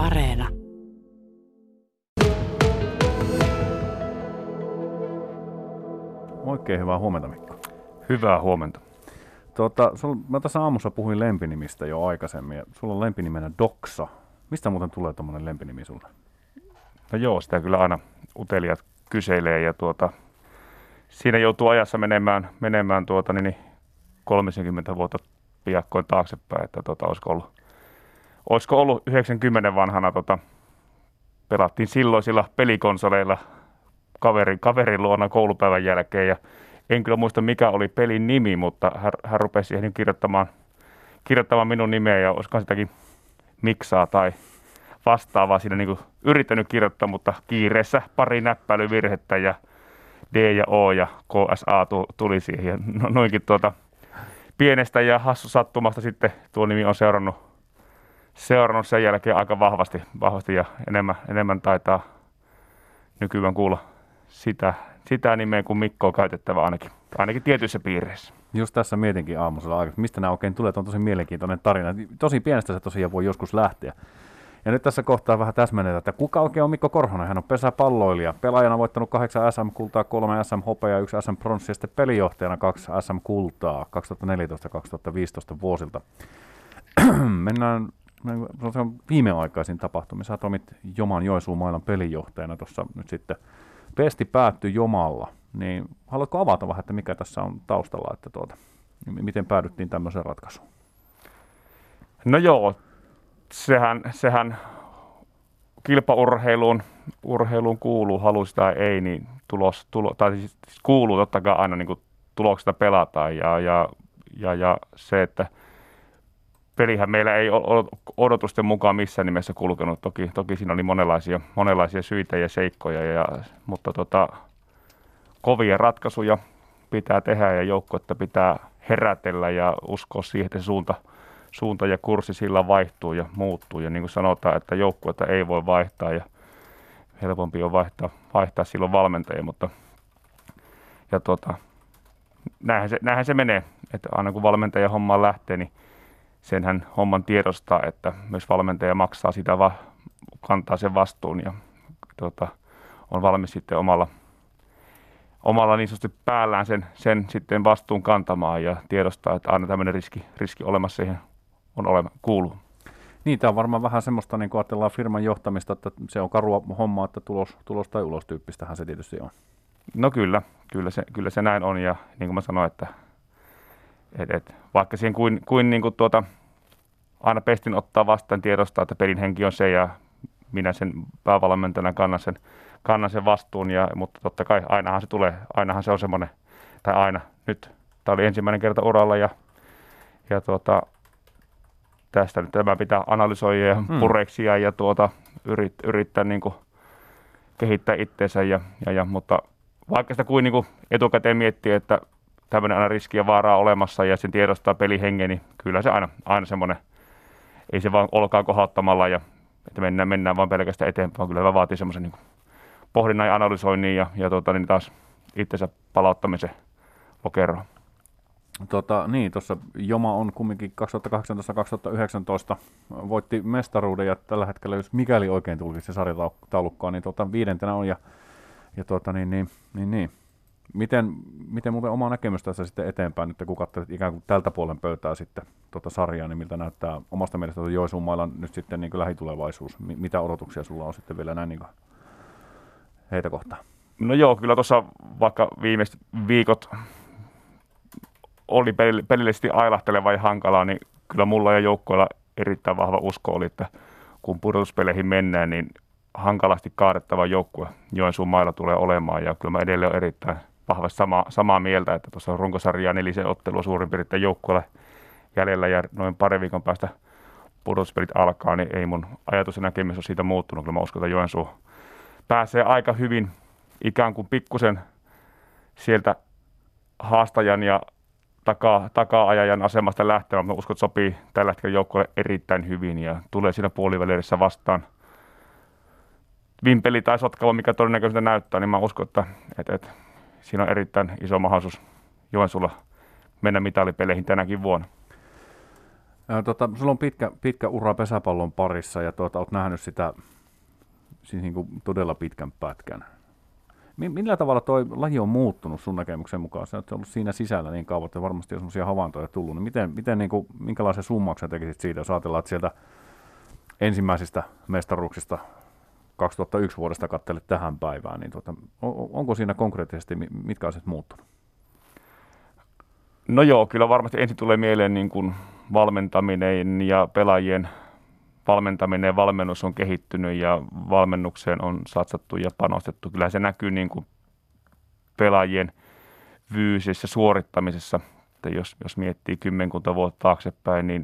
Areena. Oikein hyvää huomenta Mikko. Hyvää huomenta. Tuota, sul, mä tässä aamussa puhuin lempinimistä jo aikaisemmin ja sulla on lempinimenä Doksa. Mistä muuten tulee tuommoinen lempinimi sulle? No joo, sitä kyllä aina utelijat kyselee ja tuota, siinä joutuu ajassa menemään, menemään tuota, niin 30 vuotta piakkoin taaksepäin, että tuota, olisiko, ollut, olisiko ollut 90 vanhana tota, pelattiin silloisilla pelikonsoleilla kaverin, kaverin luona koulupäivän jälkeen ja en kyllä muista mikä oli pelin nimi, mutta hän, hän rupesi siihen kirjoittamaan, kirjoittamaan minun nimeä ja olisiko sitäkin miksaa tai vastaavaa siinä niin yrittänyt kirjoittaa, mutta kiireessä pari näppäilyvirhettä ja D ja O ja KSA tuli siihen. No, noinkin tuota pienestä ja hassu sattumasta sitten tuo nimi on seurannut, seurannut sen jälkeen aika vahvasti, vahvasti ja enemmän, enemmän taitaa nykyään kuulla sitä, sitä nimeä kuin Mikko on käytettävä ainakin, ainakin tietyissä piireissä. Just tässä mietinkin aamusella aikaisemmin, mistä nämä oikein tulee, on tosi mielenkiintoinen tarina. Tosi pienestä se tosiaan voi joskus lähteä. Ja nyt tässä kohtaa vähän täsmennetään, että kuka oikein on Mikko Korhonen? Hän on pesäpalloilija. Pelaajana voittanut kahdeksan SM-kultaa, kolme SM-hopea ja yksi SM-pronssia, sitten pelijohtajana kaksi SM-kultaa 2014-2015 vuosilta. Mennään se on viimeaikaisin tapahtumia. Sä toimit Joman Joensuun mailan pelijohtajana tuossa nyt sitten. Pesti päättyi Jomalla. Niin haluatko avata vähän, että mikä tässä on taustalla, että tuota, miten päädyttiin tämmöiseen ratkaisuun? No joo, sehän, sehän kilpaurheiluun urheiluun kuuluu, halusi tai ei, niin tulos, tulo, tai siis kuuluu totta kai aina niin tuloksesta pelataan ja, ja, ja, ja se, että pelihän meillä ei odotusten mukaan missään nimessä kulkenut. Toki, toki siinä oli monenlaisia, monenlaisia syitä ja seikkoja, ja, mutta tota, kovia ratkaisuja pitää tehdä ja joukkuetta pitää herätellä ja uskoa siihen, että suunta – suunta ja kurssi sillä vaihtuu ja muuttuu. Ja niin kuin sanotaan, että joukkuetta ei voi vaihtaa ja helpompi on vaihtaa, vaihtaa silloin valmentajia, mutta ja tuota, näinhän, se, näinhän se menee, että aina kun valmentaja hommaan lähtee, niin senhän homman tiedostaa, että myös valmentaja maksaa sitä, va, kantaa sen vastuun ja tuota, on valmis sitten omalla, omalla niin sanotusti päällään sen, sen sitten vastuun kantamaan ja tiedostaa, että aina tämmöinen riski, riski olemassa siihen on olema, kuuluu. Niin, tämä on varmaan vähän semmoista, niin kuin ajatellaan firman johtamista, että se on karua hommaa, että tulos, tulos tai ulos tyyppistähän se tietysti on. No kyllä, kyllä se, kyllä se näin on ja niin kuin mä sanoin, että et, et, vaikka siihen kuin, kuin, niin kuin tuota, aina pestin ottaa vastaan tiedostaa, että pelin henki on se ja minä sen päävalmentajana kannan sen, kannan sen vastuun, ja, mutta totta kai ainahan se tulee, ainahan se on semmoinen, tai aina, nyt tämä oli ensimmäinen kerta uralla ja, ja tuota, tästä nyt tämä pitää analysoida ja hmm. pureksia ja tuota, yrit, yrittää niin kuin kehittää itseensä. Ja, ja, ja, mutta vaikka sitä kuin, niin kuin etukäteen miettii, että tämmöinen aina riski ja vaaraa olemassa ja sen tiedostaa pelihengen, niin kyllä se aina, aina semmoinen, ei se vaan olkaa kohauttamalla ja että mennään, mennään vaan pelkästään eteenpäin, kyllä vaatii semmoisen niin pohdinnan ja analysoinnin ja, ja tuota, niin taas itsensä palauttamisen lokeroon. Tota, niin, tuossa Joma on kumminkin 2018-2019 voitti mestaruuden ja tällä hetkellä, jos mikäli oikein tulisi se sarjataulukkoa, niin tota, viidentenä on ja, ja tota, niin, niin, niin, niin. Miten, miten muuten oma näkemys tässä sitten eteenpäin, nyt kun katselet ikään kuin tältä puolen pöytää sitten tuota sarjaa, niin miltä näyttää omasta mielestä Joisuun mailla nyt sitten niin kuin lähitulevaisuus? Mitä odotuksia sulla on sitten vielä näin niin kuin heitä kohtaan? No joo, kyllä tuossa vaikka viimeiset viikot oli pelillisesti ailahteleva ja hankalaa, niin kyllä mulla ja joukkoilla erittäin vahva usko oli, että kun pudotuspeleihin mennään, niin hankalasti kaadettava joukkue Joensuun mailla tulee olemaan. Ja kyllä mä edelleen olen erittäin vahvasti sama, samaa mieltä, että tuossa runkosarjaa nelisen ottelua suurin piirtein joukkueelle jäljellä ja noin pari viikon päästä pudotuspelit alkaa, niin ei mun ajatus ja näkemys ole siitä muuttunut. Kyllä mä uskon, että Joensuu pääsee aika hyvin ikään kuin pikkusen sieltä haastajan ja takaa, takaa-ajajan asemasta lähtevä, mutta uskon, että sopii tällä hetkellä joukkueelle erittäin hyvin ja tulee siinä puolivälissä vastaan vimpeli tai sotkava, mikä todennäköisesti näyttää, niin mä uskon, että, että, että siinä on erittäin iso mahdollisuus Joensuulla mennä mitalipeleihin tänäkin vuonna. Tota, sulla on pitkä, pitkä ura pesäpallon parissa ja tuota, olet nähnyt sitä siis niin kuin todella pitkän pätkän. Millä tavalla tuo laji on muuttunut sun näkemyksen mukaan? Sä oot ollut siinä sisällä niin kauan, että varmasti on sellaisia havaintoja tullut. Niin miten, miten niin kuin, minkälaisen summauksen tekisit siitä, jos ajatellaan, että sieltä ensimmäisistä mestaruuksista 2001 vuodesta kattelet tähän päivään, niin tuota, onko siinä konkreettisesti mitkä asiat muuttunut? No joo, kyllä varmasti ensin tulee mieleen niin kuin valmentaminen ja pelaajien valmentaminen ja valmennus on kehittynyt ja valmennukseen on satsattu ja panostettu. Kyllä se näkyy niin kuin pelaajien fyysisessä suorittamisessa. Että jos, jos miettii kymmenkunta vuotta taaksepäin, niin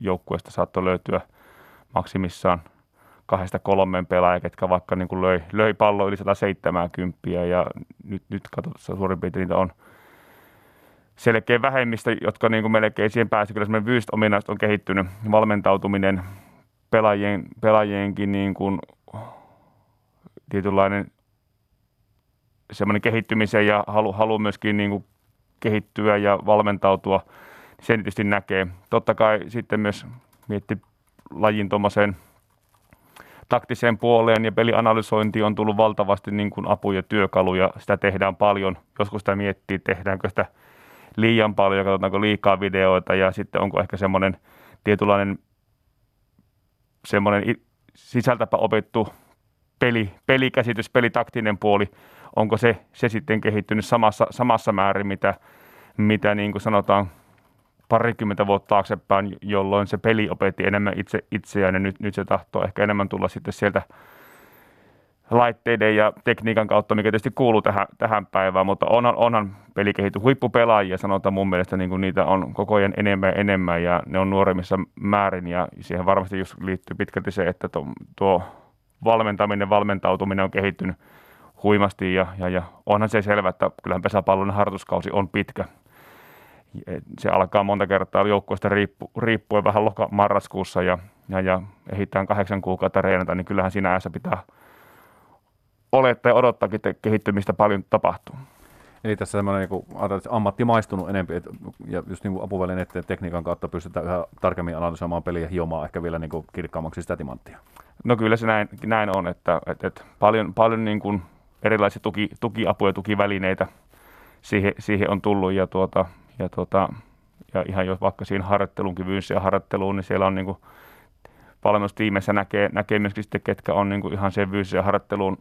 joukkueesta saattoi löytyä maksimissaan kahdesta kolmeen pelaajaa, ketkä vaikka niin kuin löi, löi pallo yli 170 ja nyt, nyt katsotaan suurin piirtein niitä on selkeä vähemmistö, jotka niin kuin melkein siihen pääsi. Kyllä semmoinen fyysiset ominaiset on kehittynyt, valmentautuminen, pelaajien, pelaajienkin niin kuin tietynlainen semmoinen kehittymisen ja halu, halu myöskin niin kuin kehittyä ja valmentautua, sen tietysti näkee. Totta kai sitten myös mietti lajin tuommoiseen taktiseen puoleen ja pelianalysointi on tullut valtavasti niin kuin apu- ja työkaluja. Sitä tehdään paljon. Joskus sitä miettii, tehdäänkö sitä liian paljon, katsotaanko liikaa videoita ja sitten onko ehkä semmoinen tietynlainen semmoinen sisältäpä opettu peli, pelikäsitys, pelitaktinen puoli, onko se, se sitten kehittynyt samassa, samassa määrin, mitä, mitä niin kuin sanotaan parikymmentä vuotta taaksepäin, jolloin se peli opetti enemmän itse itseään ja nyt, nyt se tahtoo ehkä enemmän tulla sitten sieltä laitteiden ja tekniikan kautta, mikä tietysti kuuluu tähän, tähän päivään, mutta onhan, onhan pelikehitty huippupelaajia, sanotaan mun mielestä niin kuin niitä on koko ajan enemmän ja enemmän ja ne on nuoremmissa määrin ja siihen varmasti just liittyy pitkälti se, että tuo, tuo valmentaminen, valmentautuminen on kehittynyt huimasti ja, ja, ja onhan se selvä, että kyllähän pesäpallon harjoituskausi on pitkä. Se alkaa monta kertaa joukkueesta riippu, riippuen vähän loka marraskuussa ja, ja, ja ehditään kahdeksan kuukautta reenata, niin kyllähän siinä ajassa pitää olettaa ja odottaakin, että kehittymistä paljon tapahtuu. Eli tässä semmoinen niin ammatti maistunut enemmän, ja just niin apuvälineiden tekniikan kautta pystytään yhä tarkemmin analysoimaan peliä ja hiomaan ehkä vielä niin kuin kirkkaammaksi sitä timanttia. No kyllä se näin, näin on, että, että, että paljon, paljon niin kuin erilaisia tuki, tukiapuja ja tukivälineitä siihen, siihen on tullut ja, tuota, ja, tuota, ja ihan jo vaikka siinä harjoittelun kyvyssä ja harjoitteluun, niin siellä on niin kuin valmennustiimeissä näkee, näkee myöskin sitten, ketkä on niin ihan sen ja harjoitteluun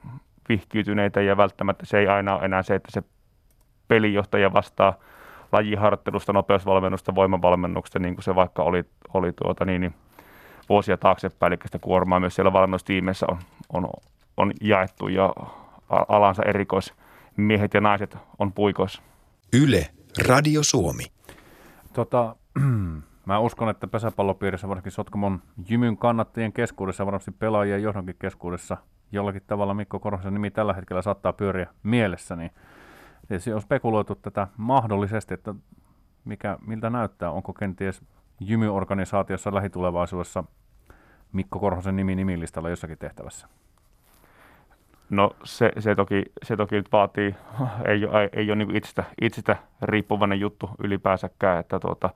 vihkiytyneitä. Ja välttämättä se ei aina ole enää se, että se pelijohtaja vastaa lajiharjoittelusta, nopeusvalmennusta, voimavalmennuksesta, niin kuin se vaikka oli, oli tuota, niin, niin, vuosia taaksepäin, eli sitä kuormaa myös siellä valmennustiimeissä on, on, on jaettu ja alansa erikoismiehet ja naiset on puikoissa. Yle, Radio Suomi. Tota, mä uskon, että pesäpallopiirissä, varsinkin Sotkamon jymyn kannattajien keskuudessa, varmasti pelaajien johdonkin keskuudessa – jollakin tavalla Mikko Korhosen nimi tällä hetkellä saattaa pyöriä mielessä, niin tietysti on spekuloitu tätä mahdollisesti, että mikä, miltä näyttää, onko kenties jymyorganisaatiossa lähitulevaisuudessa Mikko Korhosen nimi nimilistalla jossakin tehtävässä? No se, se, toki, se toki nyt vaatii, ei ole, ei, ei ole niin itsestä, itsestä riippuvainen juttu ylipäänsäkään, että tuota,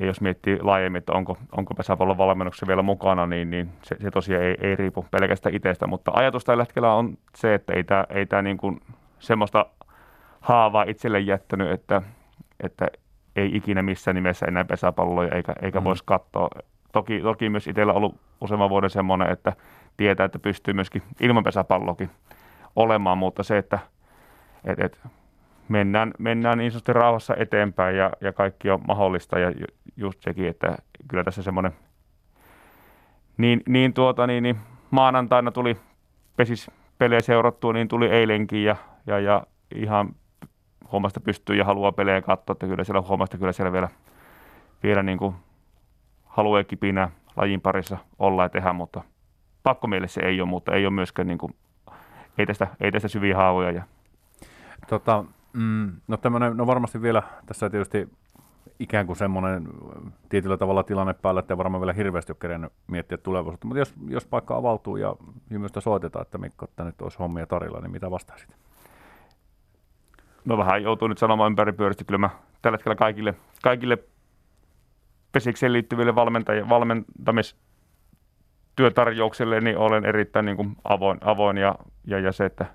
ja jos miettii laajemmin, että onko, onko pesäpallon valmennuksessa vielä mukana, niin, niin se, se tosiaan ei, ei riipu pelkästään itsestä. Mutta ajatus tällä hetkellä on se, että ei tämä, ei tämä niin kuin semmoista haavaa itselle jättänyt, että, että ei ikinä missään nimessä enää pesäpalloja eikä, eikä mm. voisi katsoa. Toki, toki myös itsellä ollut useamman vuoden semmoinen, että tietää, että pystyy myöskin ilman pesäpallokin olemaan, mutta se, että et, et mennään, mennään niin sanotusti rauhassa eteenpäin ja, ja kaikki on mahdollista ja just sekin, että kyllä tässä semmoinen niin, niin, tuota, niin, niin maanantaina tuli pesis pelejä seurattua, niin tuli eilenkin ja, ja, ja ihan huomasta pystyy ja haluaa pelejä katsoa, että kyllä siellä huomasta kyllä siellä vielä, vielä niin kuin haluaa kipinä lajin parissa olla ja tehdä, mutta pakko mielessä ei ole, mutta ei ole myöskään niin kuin, ei tästä, ei tästä syviä haavoja. Ja... Tota, Mm, no, tämmönen, no varmasti vielä tässä tietysti ikään kuin semmoinen tietyllä tavalla tilanne päällä, että varmaan vielä hirveästi ole kerennyt miettiä tulevaisuutta. Mutta jos, jos paikka avautuu ja hymystä soitetaan, että Mikko, että nyt olisi hommia tarjolla, niin mitä vastaisit? No vähän joutuu nyt sanomaan ympäripyöristä. Kyllä mä tällä hetkellä kaikille, kaikille pesikseen liittyville valmentajille, valmentamistyötarjouksille, niin olen erittäin niin kuin avoin, avoin ja, ja, ja, se, että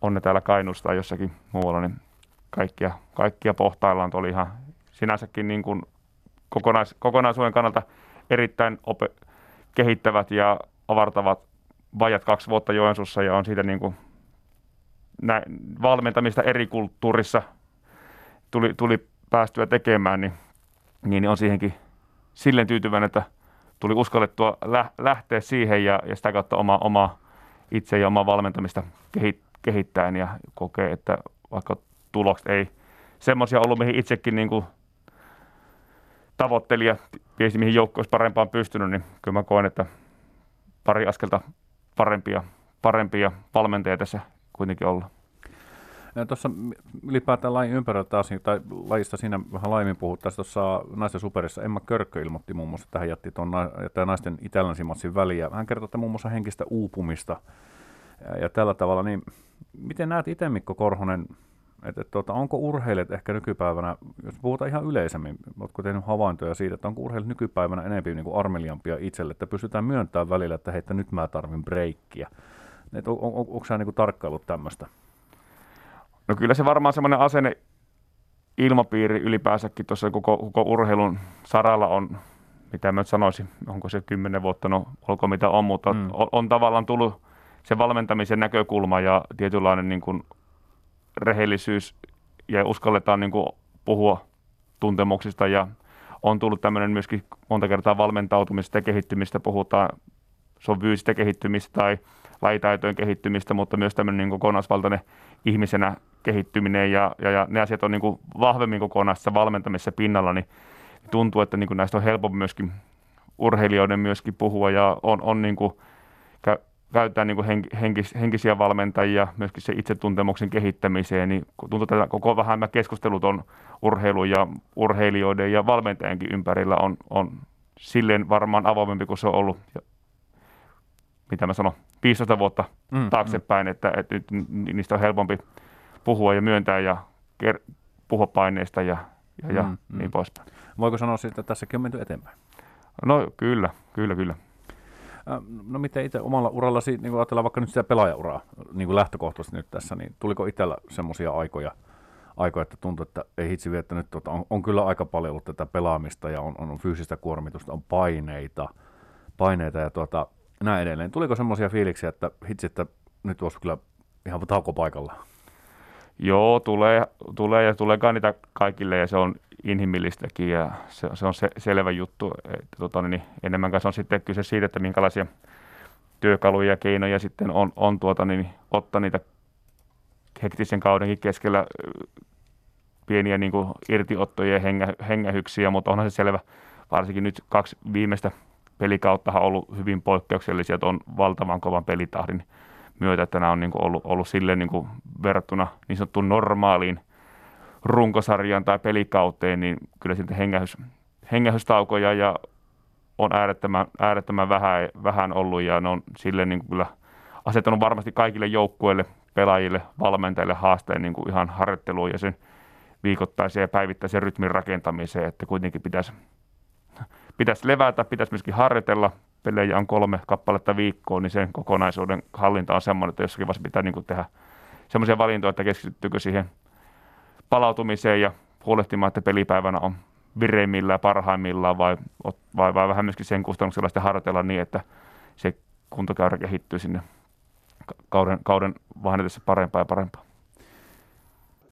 on ne täällä Kainuussa tai jossakin muualla, niin kaikkia, kaikkia pohtaillaan. Tuo oli ihan sinänsäkin niin kuin kokonais, kokonaisuuden kannalta erittäin ope, kehittävät ja avartavat vajat kaksi vuotta Joensuussa ja on siitä niin kuin näin, valmentamista eri kulttuurissa tuli, tuli päästyä tekemään, niin, niin on siihenkin silleen tyytyväinen, että tuli uskallettua lähteä siihen ja, ja sitä kautta oma, oma itse ja omaa valmentamista kehittäen ja kokee, että vaikka tulokset ei semmoisia ollut, mihin itsekin niin kuin tavoitteli ja tiesi, mihin joukko olisi parempaan pystynyt, niin kyllä mä koen, että pari askelta parempia, parempia valmentajia tässä kuitenkin olla. Tuossa ylipäätään lajin ympärillä taas, tai lajista siinä vähän laajemmin puhuttaisiin, tuossa naisten superissa Emma Körkkö ilmoitti muun muassa, että hän jätti tuon naisten itälänsimatsin väliin, hän kertoi, että muun muassa henkistä uupumista ja, ja tällä tavalla, niin miten näet itse Mikko Korhonen, että, että tuota, onko urheilijat ehkä nykypäivänä, jos puhutaan ihan yleisemmin, oletko tehnyt havaintoja siitä, että onko urheilijat nykypäivänä enemmän niin armeliampia itselle, että pystytään myöntämään välillä, että hei, että nyt mä tarvin breikkiä. on, on, on, onko sä niin tarkkailut tämmöistä? No kyllä se varmaan semmoinen asenne ilmapiiri ylipäänsäkin tuossa koko, koko urheilun saralla on, mitä mä nyt sanoisin, onko se kymmenen vuotta, no olko mitä on, mutta mm. on, on tavallaan tullut se valmentamisen näkökulma ja tietynlainen niin kuin rehellisyys ja uskalletaan niin kuin puhua tuntemuksista ja on tullut tämmöinen myöskin monta kertaa valmentautumista ja kehittymistä, puhutaan, se on fyysistä kehittymistä tai lajitaitojen kehittymistä, mutta myös tämmöinen niin kokonaisvaltainen ihmisenä kehittyminen ja, ja, ja ne asiat on niin kuin vahvemmin kokonaisessa valmentamisessa pinnalla, niin tuntuu, että niin kuin näistä on helpompi myöskin urheilijoiden myöskin puhua ja on, on niin kuin, käytetään niin kuin henkis, henkisiä valmentajia myöskin se itsetuntemuksen kehittämiseen, niin tuntuu, että koko vähän nämä keskustelut on urheilun ja urheilijoiden ja valmentajienkin ympärillä on, on silleen varmaan avoimempi kuin se on ollut, mitä mä sanon, 15 vuotta mm, taaksepäin, mm. että, että nyt niistä on helpompi puhua ja myöntää ja ker- puhua paineista ja, ja, ja mm, niin mm. poispäin. Voiko sanoa siitä, että tässäkin on menty eteenpäin? No kyllä, kyllä, kyllä. No miten itse omalla urallasi, niin ajatellaan vaikka nyt sitä pelaajauraa niin kuin lähtökohtaisesti nyt tässä, niin tuliko itsellä semmoisia aikoja, aikoja, että tuntui, että ei hitsi vielä, että nyt tota, on, on, kyllä aika paljon ollut tätä pelaamista ja on, on fyysistä kuormitusta, on paineita, paineita ja tuota, näin edelleen. Tuliko semmoisia fiiliksiä, että hitsi, että nyt olisi kyllä ihan tauko paikalla? Joo, tulee, tulee ja tuleekaan niitä kaikille ja se on inhimillistäkin ja se, se on se, selvä juttu. Että, tota, niin enemmän kanssa on sitten kyse siitä, että minkälaisia työkaluja ja keinoja sitten on, on tuota, niin, ottaa niitä hektisen kaudenkin keskellä pieniä niin kuin irtiottoja ja hengä, hengähyksiä, mutta onhan se selvä, varsinkin nyt kaksi viimeistä pelikautta on ollut hyvin poikkeuksellisia, on valtavan kovan pelitahdin myötä, että nämä on niin kuin ollut, ollut silleen niin kuin verrattuna niin sanottuun normaaliin runkosarjaan tai pelikauteen, niin kyllä sitten hengähys, hengähystaukoja ja on äärettömän, äärettömän vähän, vähän ollut ja ne on silleen niin kuin kyllä asettanut varmasti kaikille joukkueille, pelaajille, valmentajille haasteen niin kuin ihan harjoitteluun ja sen viikoittaisen ja päivittäisen rytmin rakentamiseen, että kuitenkin pitäisi, pitäisi levätä, pitäisi myöskin harjoitella, pelejä on kolme kappaletta viikkoon, niin sen kokonaisuuden hallinta on semmoinen, että jossakin vaiheessa pitää niin kuin tehdä semmoisia valintoja, että keskittyykö siihen palautumiseen ja huolehtimaan, että pelipäivänä on vireimmillään, parhaimmillaan vai, vai, vai vähän myöskin sen kustannuksella sitten harjoitella niin, että se kuntokäyrä kehittyy sinne kauden, kauden vahdetessa parempaa ja parempaa.